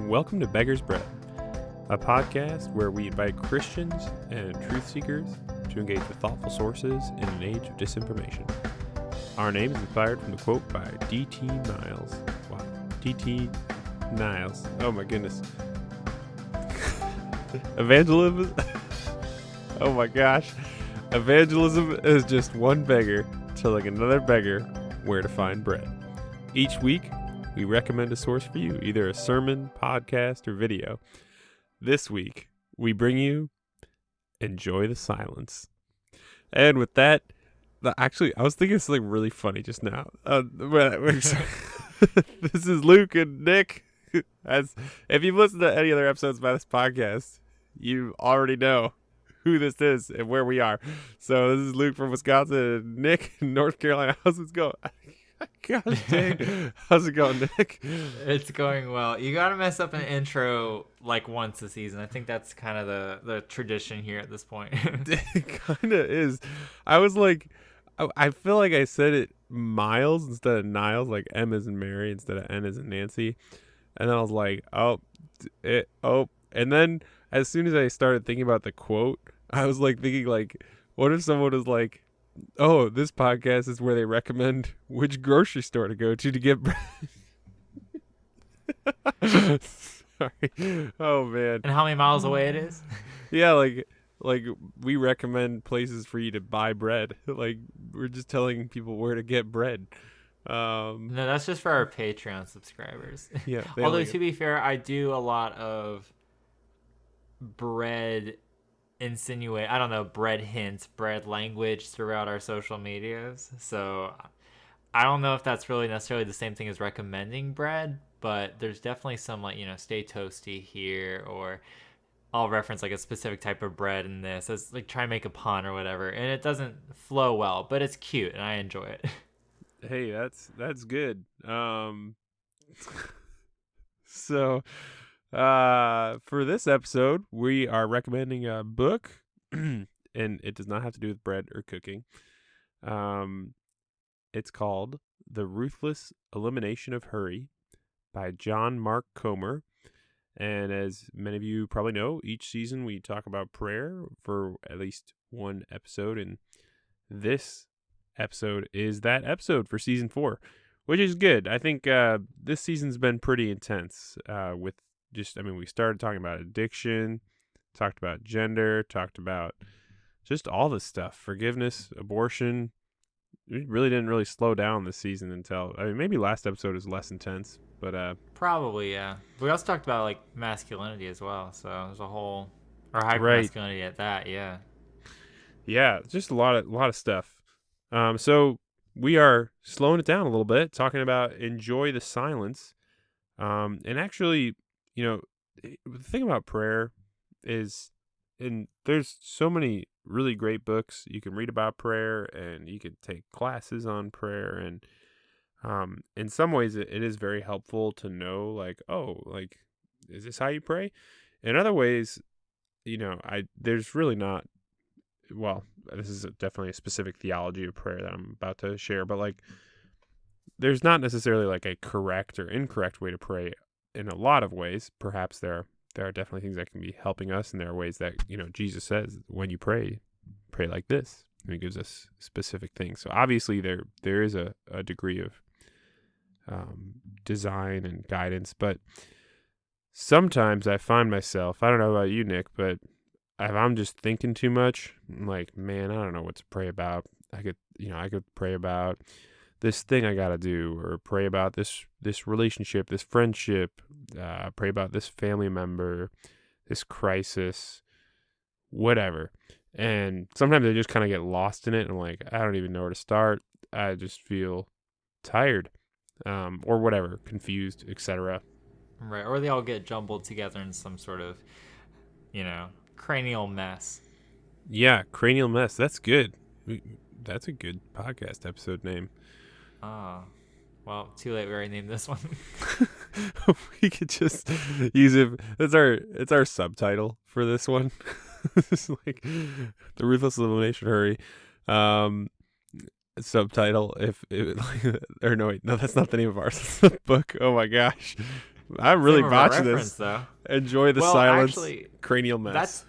Welcome to Beggar's Bread, a podcast where we invite Christians and truth seekers to engage with thoughtful sources in an age of disinformation. Our name is inspired from the quote by D.T. Niles. Wow, D.T. Niles. Oh my goodness. Evangelism. oh my gosh. Evangelism is just one beggar telling another beggar where to find bread. Each week, we recommend a source for you, either a sermon, podcast, or video. This week, we bring you Enjoy the Silence. And with that, the, actually, I was thinking something really funny just now. Uh, this is Luke and Nick. As if you've listened to any other episodes by this podcast, you already know who this is and where we are. So this is Luke from Wisconsin Nick North Carolina. How's this going? Gosh dang. How's it going, Nick? It's going well. You got to mess up an intro like once a season. I think that's kind of the, the tradition here at this point. it kind of is. I was like, I, I feel like I said it Miles instead of Niles, like M is in Mary instead of N is in Nancy. And then I was like, oh, it, oh. And then as soon as I started thinking about the quote, I was like thinking, like, what if someone was like, oh, this podcast is where they recommend which grocery store to go to to get bread. Sorry. Oh man. And how many miles away it is? yeah, like like we recommend places for you to buy bread. Like we're just telling people where to get bread. Um No, that's just for our Patreon subscribers. Yeah. Although to be fair, I do a lot of bread insinuate I don't know bread hints, bread language throughout our social medias. So I don't know if that's really necessarily the same thing as recommending bread, but there's definitely some like you know stay toasty here or I'll reference like a specific type of bread in this as like try and make a pun or whatever, and it doesn't flow well, but it's cute and I enjoy it. Hey, that's that's good. Um, so uh, for this episode, we are recommending a book, and it does not have to do with bread or cooking. Um, it's called The Ruthless Elimination of Hurry by John Mark Comer. And as many of you probably know, each season we talk about prayer for at least one episode. And this episode is that episode for season four, which is good. I think uh, this season's been pretty intense uh, with just, I mean, we started talking about addiction, talked about gender, talked about just all this stuff forgiveness, abortion. We really didn't really slow down this season until, I mean, maybe last episode was less intense, but uh, probably yeah. We also talked about like masculinity as well, so there's a whole or hyper Right. masculinity at that, yeah. yeah, just a lot of a lot of stuff. Um, so we are slowing it down a little bit, talking about enjoy the silence. Um, and actually, you know, eh, the thing about prayer is, and there's so many really great books you can read about prayer, and you can take classes on prayer, and um, in some ways, it, it is very helpful to know, like, oh, like, is this how you pray? In other ways, you know, I there's really not well, this is definitely a specific theology of prayer that I'm about to share, but like there's not necessarily like a correct or incorrect way to pray in a lot of ways. Perhaps there there are definitely things that can be helping us and there are ways that, you know, Jesus says when you pray, pray like this. And he gives us specific things. So obviously there there is a, a degree of um, design and guidance, but sometimes I find myself, I don't know about you, Nick, but if I'm just thinking too much, I'm like, man, I don't know what to pray about. I could, you know, I could pray about this thing I got to do, or pray about this this relationship, this friendship, uh, pray about this family member, this crisis, whatever. And sometimes I just kind of get lost in it. And I'm like, I don't even know where to start. I just feel tired, um, or whatever, confused, etc. Right. Or they all get jumbled together in some sort of, you know, cranial mess. Yeah, cranial mess. That's good. We- That's a good podcast episode name. Ah. Well, too late. We already named this one. we could just use it. It's our it's our subtitle for this one. it's like the ruthless elimination hurry. Um, subtitle if it, like, or no wait no that's not the name of ours. That's the book. Oh my gosh, I'm really botching this. though. Enjoy the Well, silence. actually, cranial mess. That's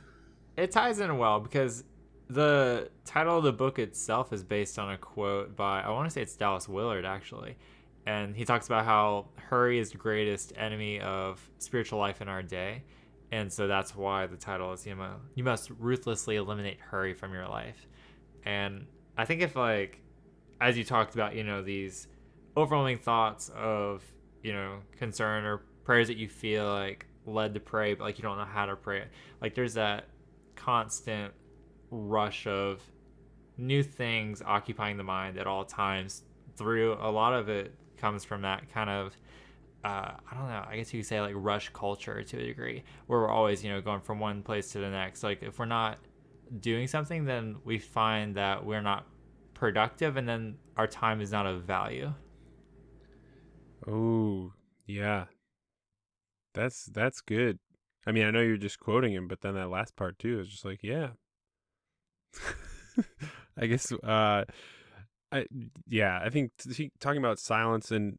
it ties in well because the title of the book itself is based on a quote by I want to say it's Dallas Willard actually, and he talks about how hurry is the greatest enemy of spiritual life in our day, and so that's why the title is you know you must ruthlessly eliminate hurry from your life, and I think if like as you talked about you know these overwhelming thoughts of you know concern or prayers that you feel like led to pray but like you don't know how to pray like there's that constant rush of new things occupying the mind at all times through a lot of it comes from that kind of uh, I don't know. I guess you could say like rush culture to a degree, where we're always, you know, going from one place to the next. Like if we're not doing something, then we find that we're not productive, and then our time is not of value. Oh, yeah. That's that's good. I mean, I know you're just quoting him, but then that last part too is just like, yeah. I guess uh I yeah, I think he, talking about silence and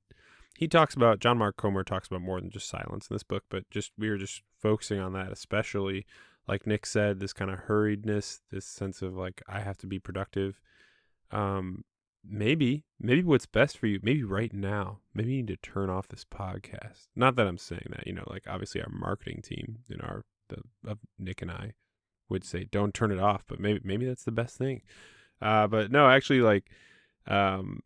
he talks about John Mark Comer talks about more than just silence in this book, but just we were just focusing on that especially like Nick said this kind of hurriedness, this sense of like I have to be productive. Um maybe maybe what's best for you maybe right now maybe you need to turn off this podcast not that i'm saying that you know like obviously our marketing team and our the nick and i would say don't turn it off but maybe maybe that's the best thing uh but no actually like um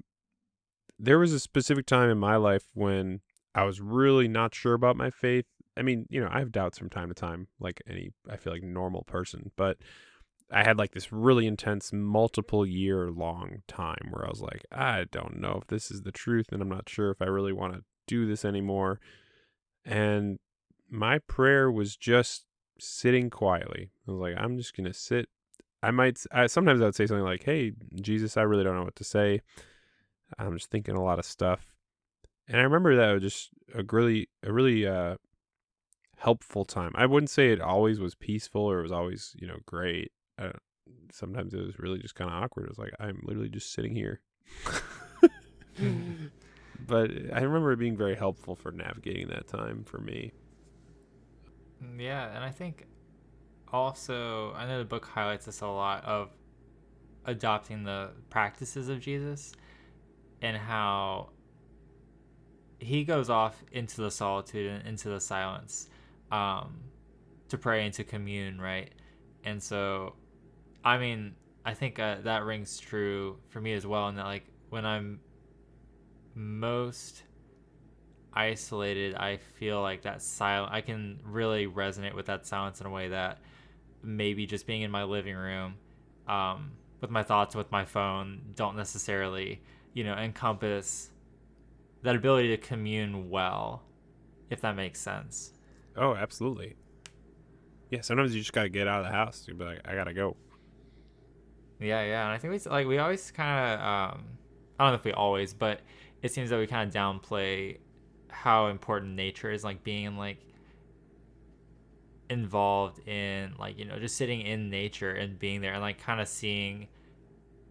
there was a specific time in my life when i was really not sure about my faith i mean you know i have doubts from time to time like any i feel like normal person but I had like this really intense multiple year long time where I was like, I don't know if this is the truth and I'm not sure if I really want to do this anymore. And my prayer was just sitting quietly. I was like, I'm just to sit. I might, I, sometimes I would say something like, Hey, Jesus, I really don't know what to say. I'm just thinking a lot of stuff. And I remember that was just a really, a really, uh, helpful time. I wouldn't say it always was peaceful or it was always, you know, great. Uh, sometimes it was really just kind of awkward. It was like I'm literally just sitting here. but I remember it being very helpful for navigating that time for me. Yeah, and I think also I know the book highlights this a lot of adopting the practices of Jesus and how he goes off into the solitude and into the silence um, to pray and to commune, right? And so, I mean, I think uh, that rings true for me as well. And that, like, when I'm most isolated, I feel like that silence, I can really resonate with that silence in a way that maybe just being in my living room um, with my thoughts with my phone don't necessarily, you know, encompass that ability to commune well, if that makes sense. Oh, absolutely. Yeah, sometimes you just gotta get out of the house. You'll be like, I gotta go. Yeah, yeah, and I think we like we always kind of um, I don't know if we always, but it seems that we kind of downplay how important nature is, like being like involved in like you know just sitting in nature and being there and like kind of seeing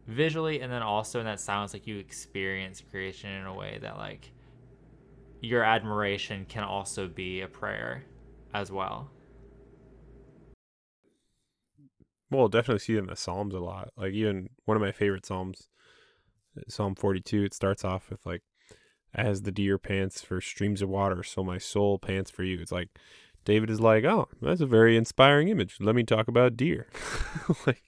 visually and then also in that silence like you experience creation in a way that like your admiration can also be a prayer as well. Well, definitely see it in the Psalms a lot. Like even one of my favorite Psalms, Psalm 42, it starts off with like, as the deer pants for streams of water, so my soul pants for you. It's like, David is like, oh, that's a very inspiring image. Let me talk about deer. like,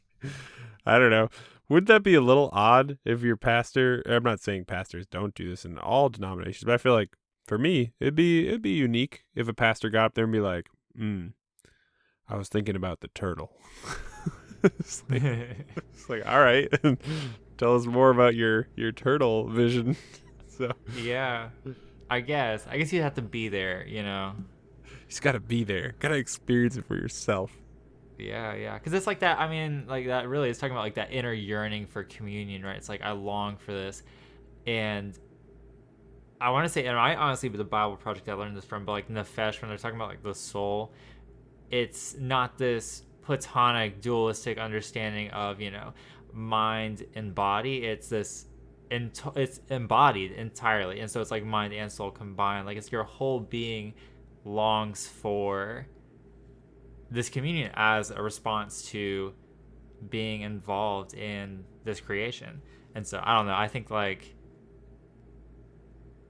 I don't know. Wouldn't that be a little odd if your pastor? I'm not saying pastors don't do this in all denominations, but I feel like for me, it'd be it'd be unique if a pastor got up there and be like, hmm, I was thinking about the turtle. it's, like, it's like, all right, tell us more about your your turtle vision. so yeah, I guess. I guess you'd have to be there, you know. you just gotta be there, gotta experience it for yourself. Yeah, yeah, because it's like that. I mean, like that really is talking about like that inner yearning for communion, right? It's like I long for this, and I want to say, and I honestly, with the Bible project, I learned this from, but like Nefesh, when they're talking about like the soul, it's not this platonic dualistic understanding of you know mind and body. It's this in, it's embodied entirely and so it's like mind and soul combined. Like it's your whole being longs for this communion as a response to being involved in this creation. And so i don't know i think like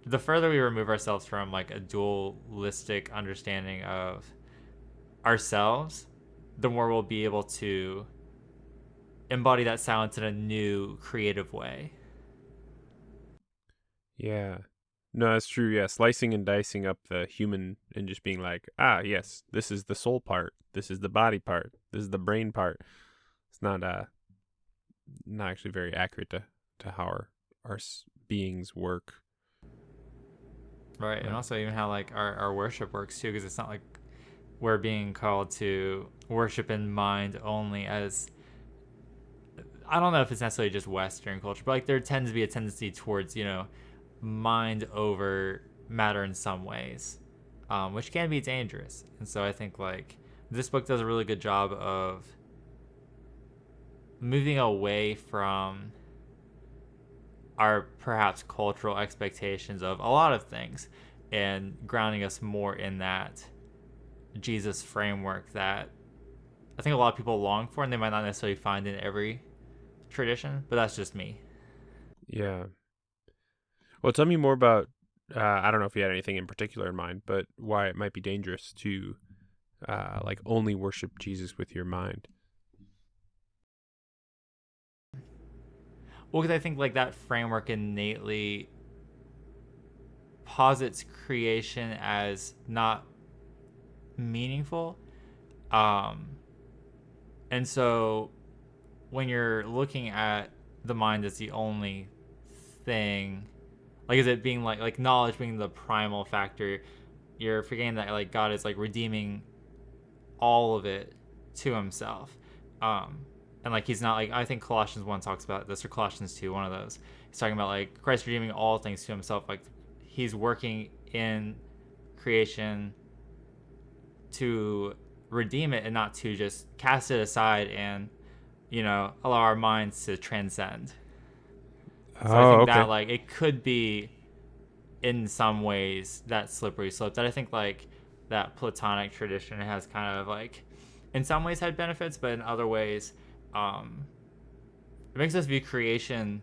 the further we remove ourselves from like a dualistic understanding of ourselves the more we'll be able to embody that silence in a new creative way Yeah. No, that's true. Yeah, slicing and dicing up the human and just being like, ah, yes, this is the soul part. This is the body part. This is the brain part. It's not uh not actually very accurate to to how our our beings work. right and also even how like our, our worship works too because it's not like we're being called to worship in mind only as i don't know if it's necessarily just western culture but like there tends to be a tendency towards you know mind over matter in some ways um, which can be dangerous and so i think like this book does a really good job of moving away from our perhaps cultural expectations of a lot of things and grounding us more in that Jesus framework that I think a lot of people long for and they might not necessarily find in every tradition, but that's just me. Yeah. Well, tell me more about uh I don't know if you had anything in particular in mind, but why it might be dangerous to uh like only worship Jesus with your mind. Well, because I think like that framework innately posits creation as not meaningful. Um, and so when you're looking at the mind as the only thing, like is it being like like knowledge being the primal factor, you're forgetting that like God is like redeeming all of it to himself. Um, and like he's not like I think Colossians one talks about this or Colossians two, one of those. He's talking about like Christ redeeming all things to himself. Like he's working in creation to redeem it and not to just cast it aside and you know allow our minds to transcend. So I oh, think okay. that like it could be in some ways that slippery slope that I think like that Platonic tradition has kind of like in some ways had benefits, but in other ways, um, it makes us view creation,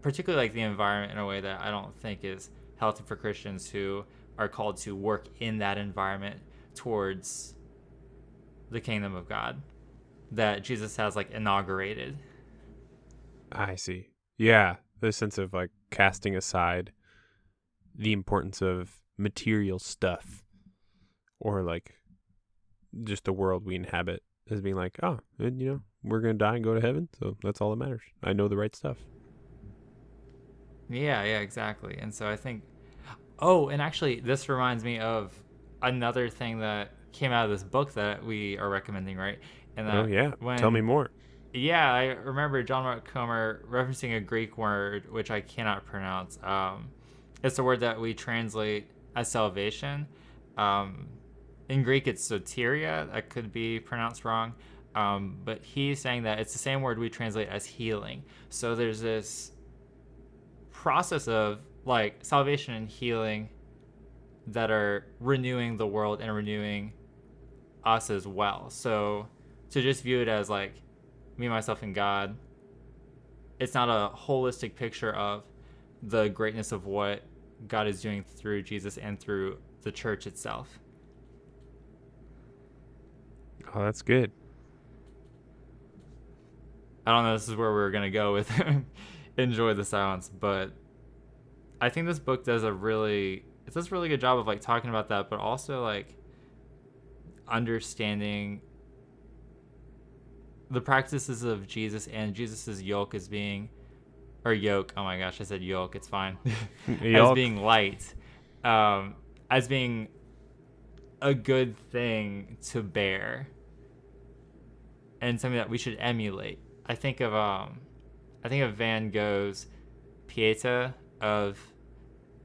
particularly like the environment, in a way that I don't think is healthy for Christians who are called to work in that environment towards the kingdom of God that Jesus has like inaugurated. I see. Yeah, the sense of like casting aside the importance of material stuff or like just the world we inhabit as being like, oh, and, you know, we're going to die and go to heaven. So that's all that matters. I know the right stuff. Yeah, yeah, exactly. And so I think Oh, and actually this reminds me of another thing that came out of this book that we are recommending, right? And oh, that oh, yeah. when, Tell me more. Yeah, I remember John Mark Comer referencing a Greek word which I cannot pronounce. Um, it's a word that we translate as salvation. Um, in Greek, it's soteria. That could be pronounced wrong. Um, but he's saying that it's the same word we translate as healing. So there's this process of like salvation and healing that are renewing the world and renewing us as well. So to just view it as like me, myself, and God, it's not a holistic picture of the greatness of what God is doing through Jesus and through the church itself. Oh, that's good. I don't know. This is where we're gonna go with enjoy the silence, but I think this book does a really it does a really good job of like talking about that, but also like understanding the practices of Jesus and Jesus's yoke as being or yoke. Oh my gosh, I said yoke. It's fine. as being light, um, as being a good thing to bear, and something that we should emulate. I think of um, I think of Van Gogh's Pieta of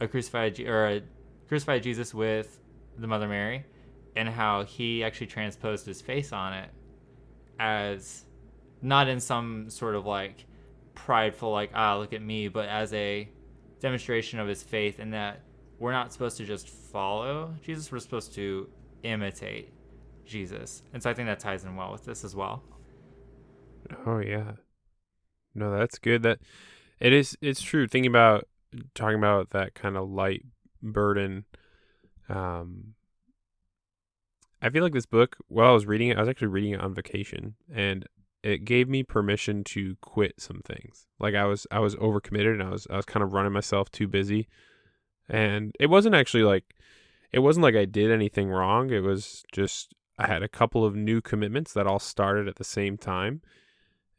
a crucified or a crucified Jesus with the Mother Mary, and how he actually transposed his face on it as not in some sort of like prideful, like ah, look at me, but as a demonstration of his faith, and that we're not supposed to just follow Jesus, we're supposed to imitate Jesus, and so I think that ties in well with this as well. Oh yeah. No, that's good. That it is it's true. Thinking about talking about that kind of light burden. Um I feel like this book, while I was reading it, I was actually reading it on vacation and it gave me permission to quit some things. Like I was I was overcommitted and I was I was kind of running myself too busy. And it wasn't actually like it wasn't like I did anything wrong. It was just I had a couple of new commitments that all started at the same time.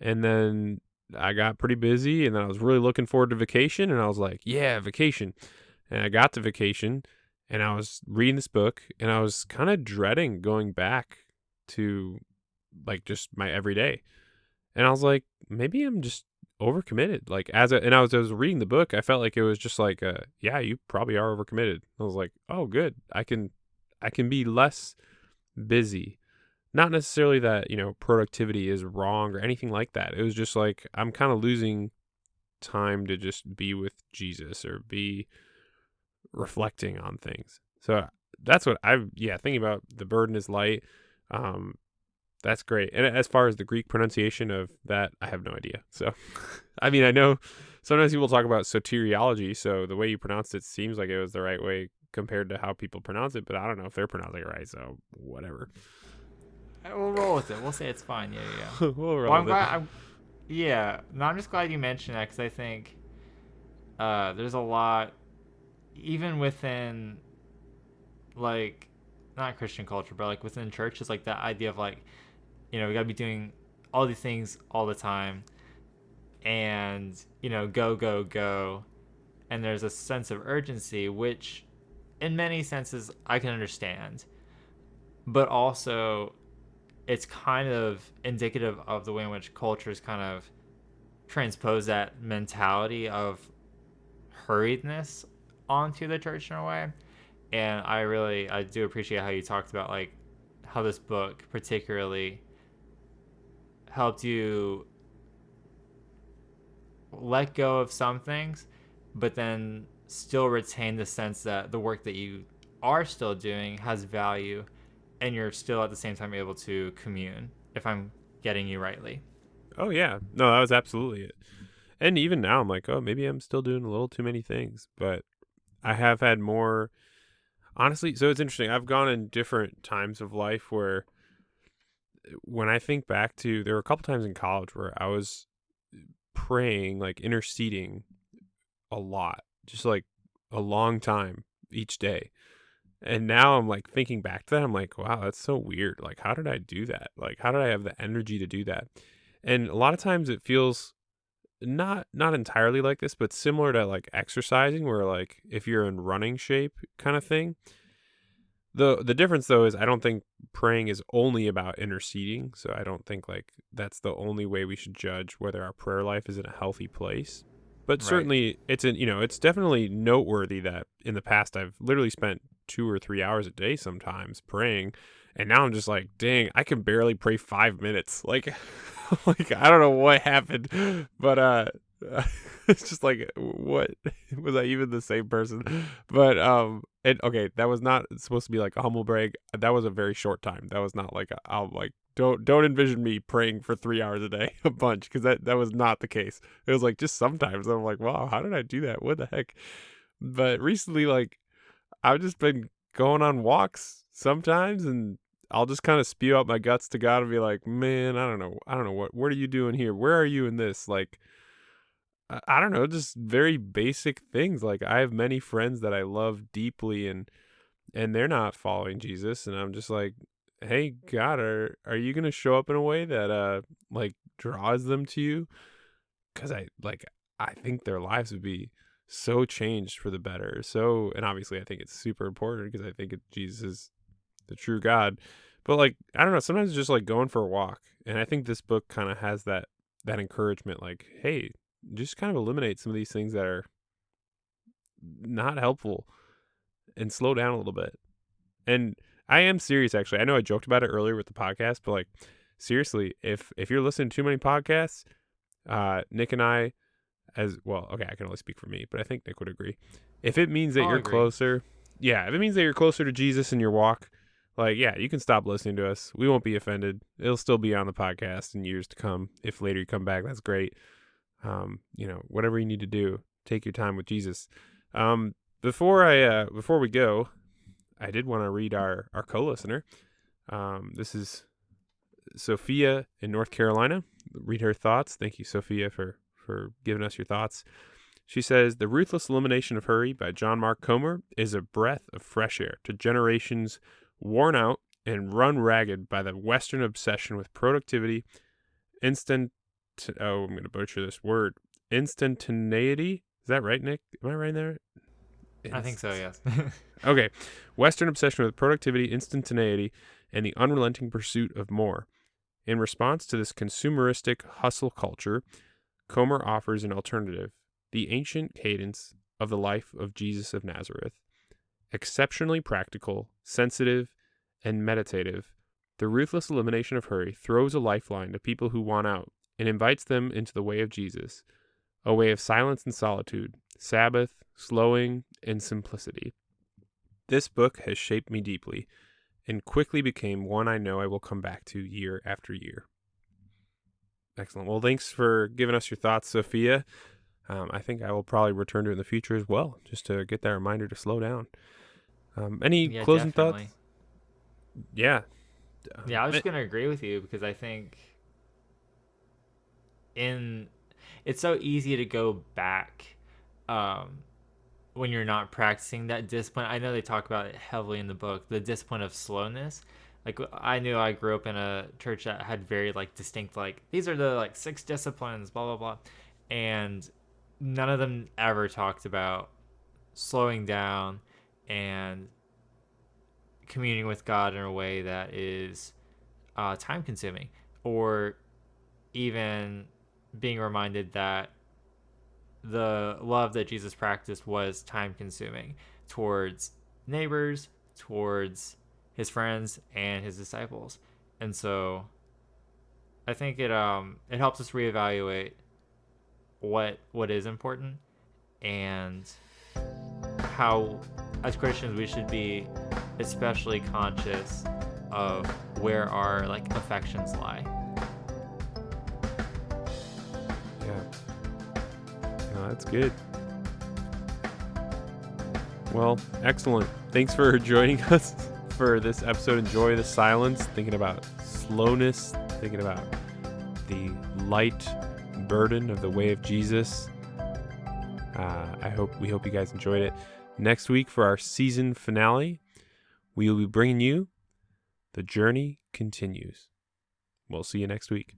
And then I got pretty busy and then I was really looking forward to vacation and I was like, yeah, vacation. And I got to vacation and I was reading this book and I was kind of dreading going back to like just my everyday. And I was like, maybe I'm just overcommitted. Like as a, and I was, I was reading the book, I felt like it was just like, uh, yeah, you probably are overcommitted. I was like, oh, good. I can, I can be less busy not necessarily that you know productivity is wrong or anything like that it was just like i'm kind of losing time to just be with jesus or be reflecting on things so that's what i yeah thinking about the burden is light um that's great and as far as the greek pronunciation of that i have no idea so i mean i know sometimes people talk about soteriology so the way you pronounced it seems like it was the right way compared to how people pronounce it but i don't know if they're pronouncing it right so whatever We'll roll with it. We'll say it's fine. Yeah, yeah. we'll roll well, I'm with glad. it. I'm, yeah, no, I'm just glad you mentioned that because I think uh, there's a lot, even within, like, not Christian culture, but like within churches, like that idea of like, you know, we gotta be doing all these things all the time, and you know, go, go, go, and there's a sense of urgency, which, in many senses, I can understand, but also it's kind of indicative of the way in which cultures kind of transpose that mentality of hurriedness onto the church in a way. And I really I do appreciate how you talked about like how this book particularly helped you let go of some things, but then still retain the sense that the work that you are still doing has value and you're still at the same time able to commune if i'm getting you rightly. Oh yeah. No that was absolutely it. And even now i'm like oh maybe i'm still doing a little too many things but i have had more honestly so it's interesting i've gone in different times of life where when i think back to there were a couple times in college where i was praying like interceding a lot just like a long time each day and now I'm like thinking back to that, I'm like, wow, that's so weird. Like, how did I do that? Like, how did I have the energy to do that? And a lot of times it feels not not entirely like this, but similar to like exercising, where like if you're in running shape kind of thing. The the difference though is I don't think praying is only about interceding. So I don't think like that's the only way we should judge whether our prayer life is in a healthy place. But Right. certainly it's an you know, it's definitely noteworthy that in the past I've literally spent two or three hours a day sometimes praying. And now I'm just like, dang, I can barely pray five minutes. Like, like I don't know what happened, but uh, it's just like, what was I even the same person? But um, and okay, that was not supposed to be like a humble brag. That was a very short time. That was not like a, I'll like don't don't envision me praying for three hours a day a bunch because that that was not the case. It was like just sometimes I'm like, wow, how did I do that? What the heck? But recently, like I've just been going on walks sometimes and I'll just kind of spew out my guts to God and be like, man, I don't know. I don't know what, what are you doing here? Where are you in this? Like, I, I don't know, just very basic things. Like I have many friends that I love deeply and, and they're not following Jesus. And I'm just like, Hey God, are, are you going to show up in a way that, uh, like draws them to you? Cause I like, I think their lives would be so changed for the better. So, and obviously, I think it's super important because I think Jesus is the true God. But like, I don't know. Sometimes it's just like going for a walk, and I think this book kind of has that that encouragement. Like, hey, just kind of eliminate some of these things that are not helpful, and slow down a little bit. And I am serious, actually. I know I joked about it earlier with the podcast, but like, seriously, if if you're listening to too many podcasts, uh, Nick and I, as well, okay, I can only speak for me, but I think Nick would agree. If it means that I'll you're agree. closer, yeah, if it means that you're closer to Jesus in your walk, like, yeah, you can stop listening to us. We won't be offended. It'll still be on the podcast in years to come. If later you come back, that's great. Um, you know, whatever you need to do, take your time with Jesus. Um, before I uh, before we go, I did want to read our our co-listener. Um, this is Sophia in North Carolina. Read her thoughts. Thank you, Sophia, for for giving us your thoughts. She says, The Ruthless Elimination of Hurry by John Mark Comer is a breath of fresh air to generations worn out and run ragged by the Western obsession with productivity, instant. Oh, I'm going to butcher this word. Instantaneity. Is that right, Nick? Am I right there? I think so. Yes. Okay. Western obsession with productivity, instantaneity, and the unrelenting pursuit of more. In response to this consumeristic hustle culture, Comer offers an alternative the ancient cadence of the life of Jesus of Nazareth. Exceptionally practical, sensitive, and meditative, the ruthless elimination of hurry throws a lifeline to people who want out and invites them into the way of Jesus, a way of silence and solitude, Sabbath, slowing, and simplicity. This book has shaped me deeply and quickly became one I know I will come back to year after year. Excellent. Well, thanks for giving us your thoughts, Sophia. Um, I think I will probably return to it in the future as well, just to get that reminder to slow down. Um, any yeah, closing definitely. thoughts? Yeah. Yeah, I was just gonna agree with you because I think in it's so easy to go back um, when you're not practicing that discipline. I know they talk about it heavily in the book, the discipline of slowness. Like I knew I grew up in a church that had very like distinct like these are the like six disciplines, blah blah blah, and none of them ever talked about slowing down and communing with God in a way that is uh, time consuming, or even being reminded that the love that Jesus practiced was time consuming towards neighbors, towards his friends and his disciples. And so I think it um it helps us reevaluate what what is important and how as Christians we should be especially conscious of where our like affections lie. Yeah. That's good. Well, excellent. Thanks for joining us for this episode. Enjoy the silence, thinking about slowness, thinking about the light burden of the way of Jesus. Uh, I hope we hope you guys enjoyed it. Next week for our season finale, we will be bringing you the journey continues. We'll see you next week.